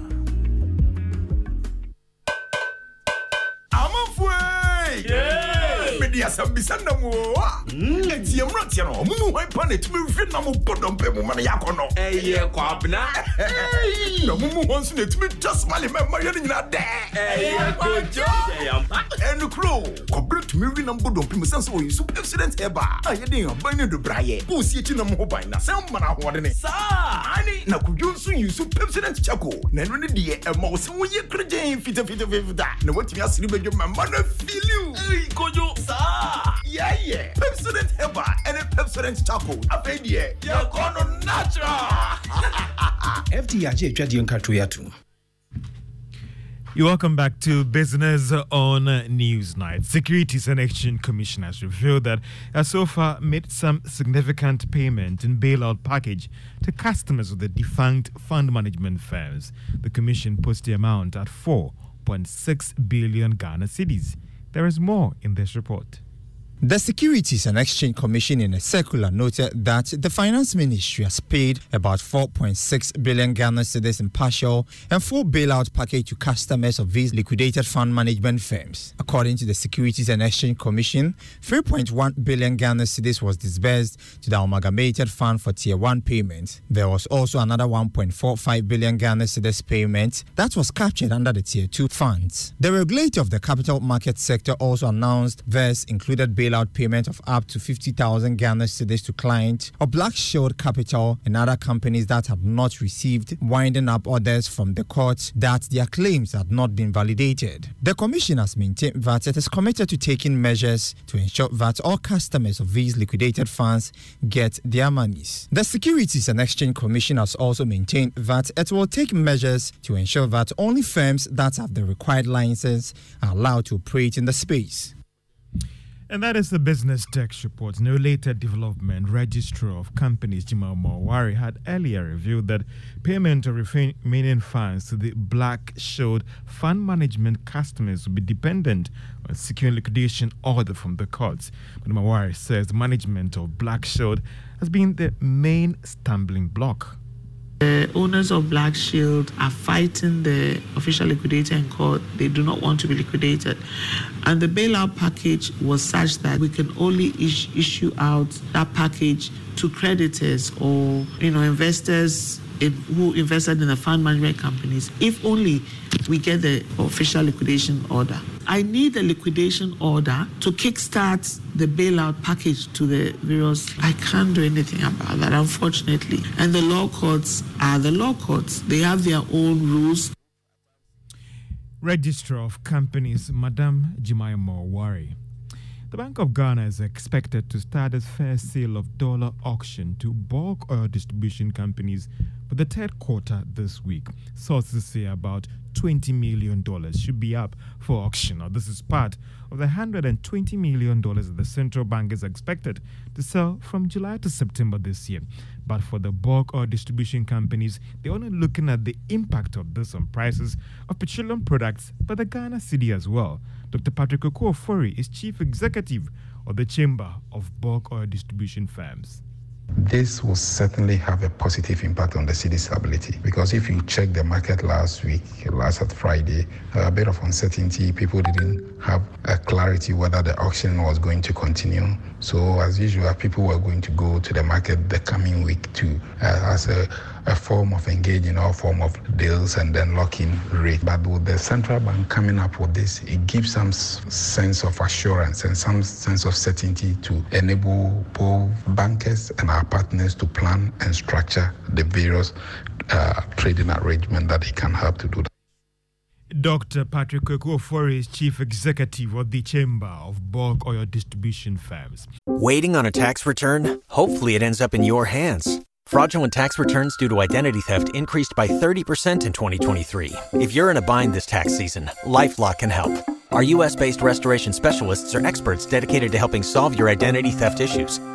mede asɛm bisa nam o a ɛtiɛ mmeranteɛ no ɔmo mu hwan pa na ɛtumi hwe nam bɔ dɔmpɛ mu ma no. Yɛakɔ no ɛyɛ kwabena na mo mu hɔ nso na ɛtumi twa somale ma mmayɛ no nyinaa dɛ ɛyɛ kodwo ɛno kuro kɔberɛ tumi wi nam bɔ dɔmpɛ mu sɛn sɛ ɔyi so accident ɛba a yɛde aban no dobraeɛ wosi akyi nam ho ban na sɛ ma no ahoɔdene saa ane na kodwo nso yi so pepsident kyako na ɛno ne deɛ ɛma wo sɛ woyɛ kragyen fitafitafita na woatumi asene bɛdwo ma mma no afiliw kodwo saa yɛyɛ pepsodent heba ɛne pepsodent charcoal afei deɛ yɛkɔ no natural fda agye atwadeɛ nkatoe ato You're welcome back to Business on Newsnight. Securities and Exchange Commission has revealed that has so far made some significant payment in bailout package to customers of the defunct fund management firms. The commission puts the amount at 4.6 billion Ghana cedis. There is more in this report. The Securities and Exchange Commission in a circular noted that the Finance Ministry has paid about 4.6 billion Ghana cedis in partial and full bailout package to customers of these liquidated fund management firms. According to the Securities and Exchange Commission, 3.1 billion Ghana cedis was disbursed to the amalgamated fund for tier 1 payments. There was also another 1.45 billion Ghana cedis payment that was captured under the tier 2 funds. The regulator of the capital market sector also announced this included bailout bailout payment of up to 50,000 Ghana cedis to clients of Black Shield Capital and other companies that have not received winding up orders from the courts that their claims had not been validated. The Commission has maintained that it is committed to taking measures to ensure that all customers of these liquidated funds get their monies. The Securities and Exchange Commission has also maintained that it will take measures to ensure that only firms that have the required license are allowed to operate in the space. And that is the business text report. No later development. Registrar of Companies Jemima Oware had earlier revealed that payment of remaining funds to the Black Shield fund management customers will be dependent on securing liquidation order from the courts. But Mawari says management of Black Shield has been the main stumbling block. The owners of Black Shield are fighting the official liquidator in court. They do not want to be liquidated. And the bailout package was such that we can only is- issue out that package to creditors or you know investors in, who invested in the fund management companies if only we get the official liquidation order. I need a liquidation order to kickstart the bailout package to the various. I can't do anything about that, unfortunately. And the law courts are the law courts. They have their own rules. Registrar of Companies, Madam Jemima Oware. The Bank of Ghana is expected to start its first sale of dollar auction to bulk oil distribution companies for the third quarter this week. Sources say about $20 million should be up for auction. Now, this is part of the $120 million that the central bank is expected to sell from July to September this year. But for the bulk or distribution companies, they're only looking at the impact of this on prices of petroleum products, but the Ghana cedi as well. Dr. Patrick Okoofori is chief executive of the Chamber of Bulk Oil Distribution Firms. This will certainly have a positive impact on the cedi's stability because if you check the market last week, last Friday, a bit of uncertainty. People didn't have a clarity whether the auction was going to continue. So, as usual, people were going to go to the market the coming week too, uh, as a a form of engaging all form of deals and then locking rate. But with the central bank coming up with this, it gives some sense of assurance and some sense of certainty to enable both bankers and our partners to plan and structure the various uh, trading arrangement that they can help to do that. Dr. Patrick Okoofori is Chief Executive of the Chamber of Bulk Oil Distribution Firms. Waiting on a tax return? Hopefully, it ends up in your hands. Fraudulent tax returns due to identity theft increased by 30% in 2023. If you're in a bind this tax season, LifeLock can help. Our U.S. based restoration specialists are experts dedicated to helping solve your identity theft issues.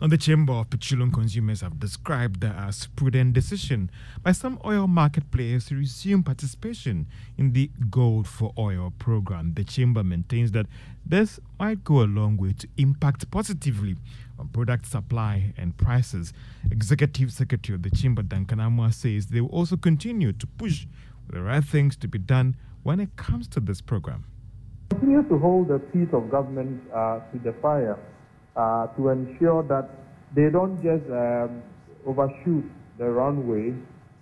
Now, the Chamber of Petroleum Consumers have described the as prudent decision by some oil market players to resume participation in the Gold for Oil program. The Chamber maintains that this might go a long way to impact positively on product supply and prices. Executive Secretary of the Chamber, Duncan Amoah, says they will also continue to push for the right things to be done when it comes to this program. Continue to hold the feet of government uh, to the fire uh, to ensure that they don't just um, overshoot the runway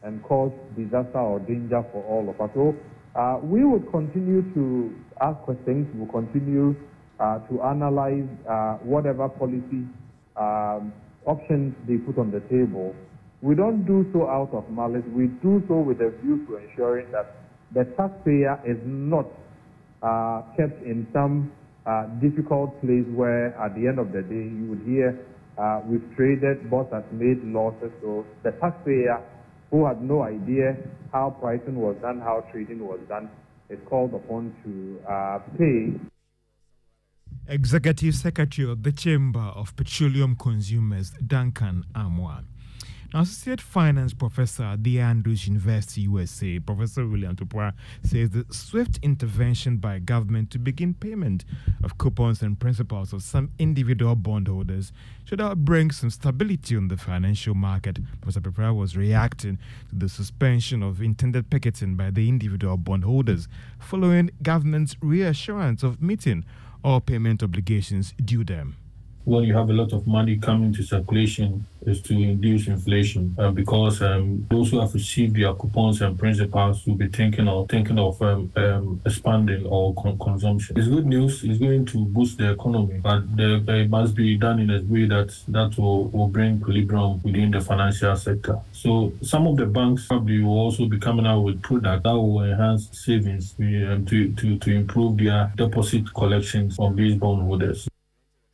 and cause disaster or danger for all of us. So uh, we will continue to ask questions. We'll continue uh, to analyze uh, whatever policy um, options they put on the table. We don't do so out of malice. We do so with a view to ensuring that the taxpayer is not uh, kept in some uh, difficult place where at the end of the day you would hear uh, we've traded, boss has made losses. So the taxpayer who had no idea how pricing was done, how trading was done, is called upon to uh, pay. Executive Secretary of the Chamber of Petroleum Consumers, Duncan Associate Finance Professor at the Andrews University, USA, Professor William Tupua, says the swift intervention by government to begin payment of coupons and principals of some individual bondholders should help bring some stability on the financial market. Professor Tupua was reacting to the suspension of intended picketing by the individual bondholders following government's reassurance of meeting all payment obligations due them when you have a lot of money coming to circulation is to induce inflation uh, because um, those who have received their coupons and principals will be thinking of thinking of um, um, expanding or con- consumption. It's good news. It's going to boost the economy, but the, it must be done in a way that that will, will bring equilibrium within the financial sector. So some of the banks probably will also be coming out with products that will enhance savings um, to, to, to improve their deposit collections from these bondholders.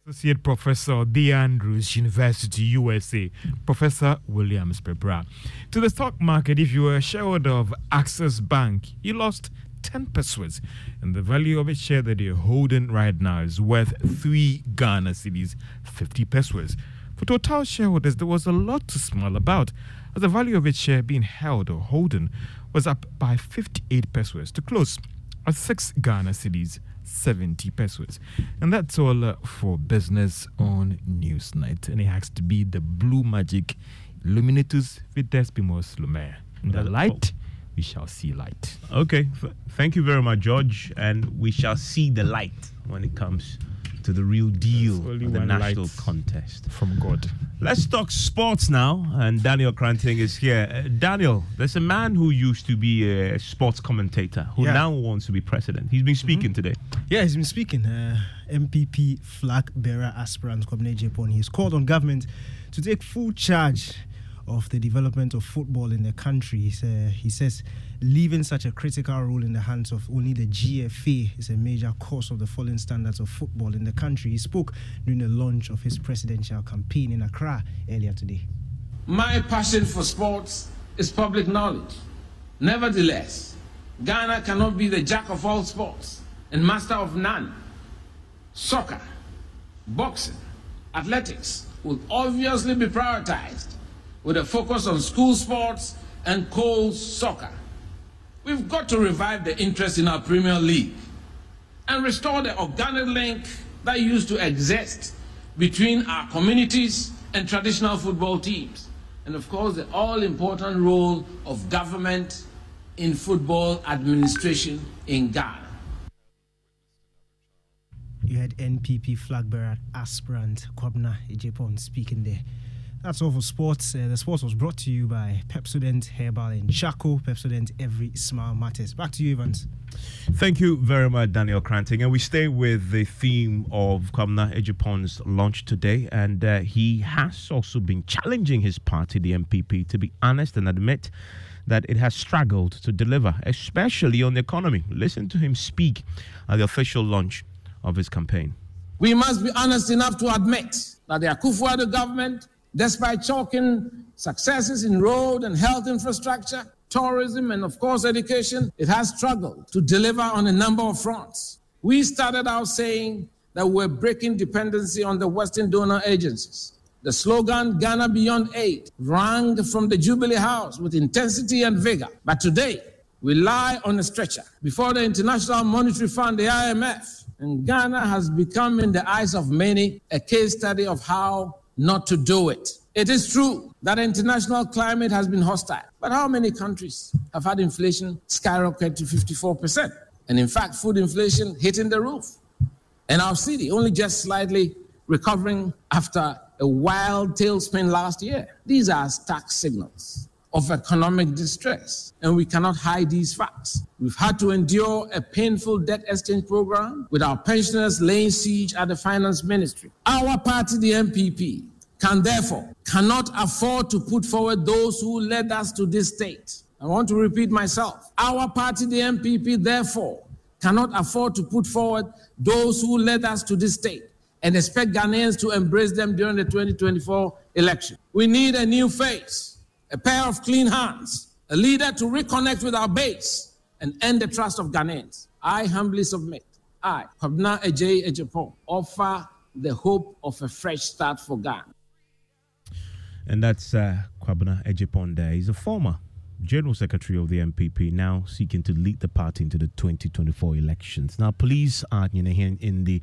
Associate Professor D. Andrews, University, USA, Professor Williams Pepra. To the stock market, if you were a shareholder of Access Bank, you lost 10 pesewas, and the value of a share that you're holding right now is worth 3 Ghana cedis, 50 pesewas. For Total shareholders, there was a lot to smile about, as the value of its share being held or holding was up by 58 pesewas to close at 6 Ghana cedis, 70 pesewas. And that's all uh, for business on Newsnight. And it has to be the Blue Magic Lumine Tuo Videbimus Lumen. The light we shall see light. Okay, f- thank you very much, George. And we shall see the light when it comes to the real deal of the national contest. From God. Let's talk sports now. And Daniel Cranting is here. Uh, Daniel, there's a man who used to be a sports commentator who Yeah. now wants to be president. He's been speaking today. Yeah, he's been speaking. Uh, NPP flag bearer aspirant Kwabena Agyepong. He's called on government to take full charge of the development of football in the country. He's, uh, he says leaving such a critical role in the hands of only the GFA is a major cause of the falling standards of football in the country. He spoke during the launch of his presidential campaign in Accra earlier today. My passion for sports is public knowledge. Nevertheless, Ghana cannot be the jack of all sports and master of none. Soccer, boxing, athletics will obviously be prioritized with a focus on school sports and cold soccer. We've got to revive the interest in our Premier League and restore the organic link that used to exist between our communities and traditional football teams. And of course, the all important role of government in football administration in Ghana. You had NPP flag bearer aspirant Kwabena Agyepong speaking there. That's all for sports. Uh, the sports was brought to you by Pepsodent Herbal and Charcoal. Pepsodent, every smile matters. Back to you, Evans. Thank you very much, Daniel Cranting. And we stay with the theme of Kwabena Agyepong's launch today. And uh, he has also been challenging his party, the NPP, to be honest and admit that it has struggled to deliver, especially on the economy. Listen to him speak at the official launch of his campaign. We must be honest enough to admit that the Akufo-Addo government, despite chalking successes in road and health infrastructure, tourism, and of course education, it has struggled to deliver on a number of fronts. We started out saying that we're breaking dependency on the Western donor agencies. The slogan Ghana Beyond Aid rang from the Jubilee House with intensity and vigor. But today, we lie on a stretcher before the International Monetary Fund, the IMF. And Ghana has become, in the eyes of many, a case study of how not to do it. It is true that international climate has been hostile, but how many countries have had inflation skyrocket to 54%? And in fact, food inflation hitting the roof. And our cedi only just slightly recovering after a wild tailspin last year. These are stark signals of economic distress, and we cannot hide these facts. We've had to endure a painful debt exchange program with our pensioners laying siege at the finance ministry. Our party, the NPP, can therefore cannot afford to put forward those who led us to this state. I want to repeat myself. Our party, the NPP, therefore cannot afford to put forward those who led us to this state and expect Ghanaians to embrace them during the 2024 election. We need a new face, a pair of clean hands, a leader to reconnect with our base and end the trust of Ghanaians. I humbly submit, I, Kwabena Agyei Agyepong, offer the hope of a fresh start for Ghana. And that's uh, Kwabena Agyepong there. He's a former General Secretary of the NPP, now seeking to lead the party into the 2024 elections. Now, police are you know, in the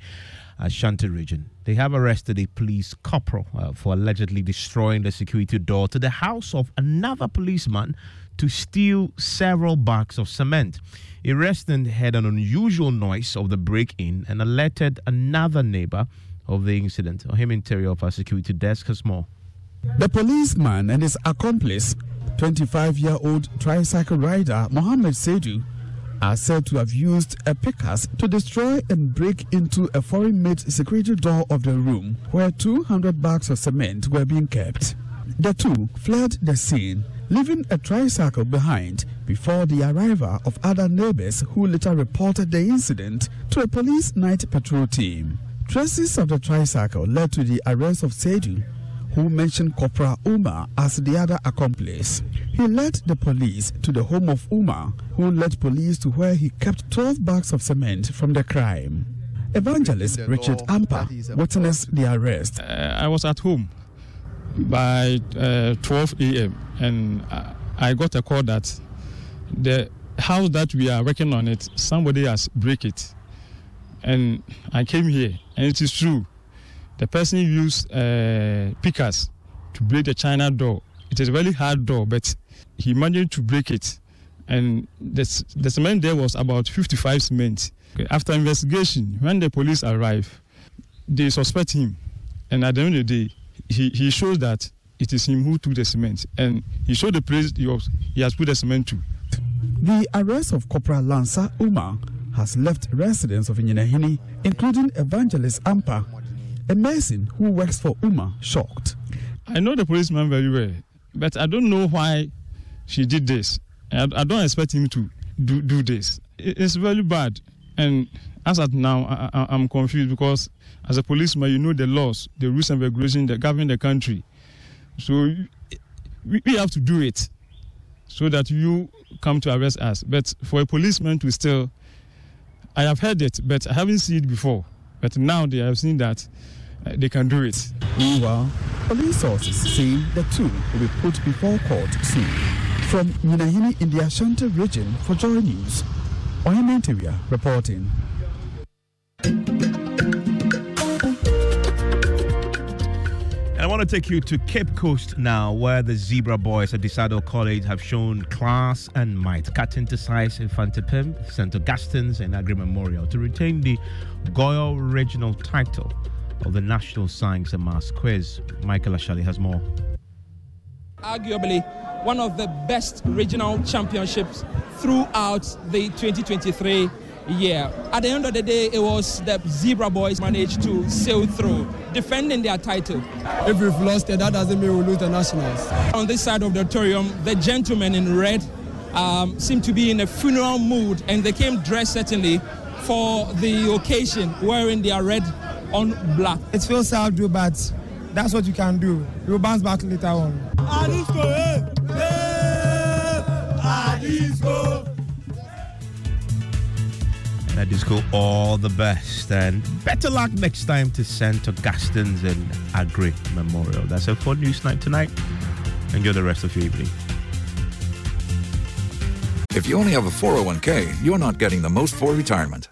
Ashanti region. They have arrested a police corporal uh, for allegedly destroying the security door to the house of another policeman to steal several bags of cement. A resident heard an unusual noise of the break in and alerted another neighbor of the incident. Or him interior of our security desk has more. The policeman and his accomplice, 25 year old tricycle rider Mohammed Seidu, are said to have used a pickaxe to destroy and break into a foreign made security door of the room where 200 bags of cement were being kept. The two fled the scene, leaving a tricycle behind before the arrival of other neighbors who later reported the incident to a police night patrol team. Traces of the tricycle led to the arrest of Seidu, who mentioned Corporal Umar as the other accomplice. He led the police to the home of Umar, who led police to where he kept 12 bags of cement from the crime. Evangelist Richard Ampa witnessed the arrest. Uh, I was at home by uh, 12 a.m. and I- I got a call that the house that we are working on it, somebody has break it, and I came here, and it is true. The person used uh, pickers to break the China door. It is a very hard door, but he managed to break it. and the, the cement there was about 55 cement. Okay, After investigation, when the police arrive, they suspect him, and at the end of the day, he, he shows that it is him who took the cement, and he showed the place he, was, he has put the cement to. The arrest of Corporal Lansa Umar has left residents of Nyinahini, including evangelist Ampa, a mason who works for Umar shocked. I know the policeman very well, but I don't know why she did this. I, don't expect him to do, do this. It- it's very bad. And as at now, I, I'm confused because as a policeman, you know the laws, the rules and regulations that govern the country. So we, we have to do it so that you come to arrest us. But for a policeman to still, I have heard it, but I haven't seen it before. But now they have seen that uh, they can do it. Meanwhile, police sources say the two will be put before court soon. From Nyinahini in the Ashanti region for Joy News, Oyema Interior reporting. And I want to take you to Cape Coast now, where the Zebra Boys Adisadel College have shown class and might, cutting to size Mfantsipim, St. Augustine's, and Aggrey Memorial to retain the Goyo Regional title of the National Science and Maths Quiz. Michael Ashali has more. arguably one of the best regional championships throughout the 2023 year. At the end of the day, it was the Zebra Boys managed to sail through, defending their title. If we've lost it, that doesn't mean we lose the nationals. On this side of the auditorium, the gentlemen in red um, seem to be in a funeral mood, and they came dressed certainly for the occasion, wearing their red on black. It feels sad, though, but that's what you can do. You'll bounce back later on. Eh? Eh, and Adisco, all the best and better luck next time to St. Augustine's and Aggrey Memorial. That's it for News Night tonight. Enjoy the rest of your evening. If you only have a 401k, you're not getting the most for retirement.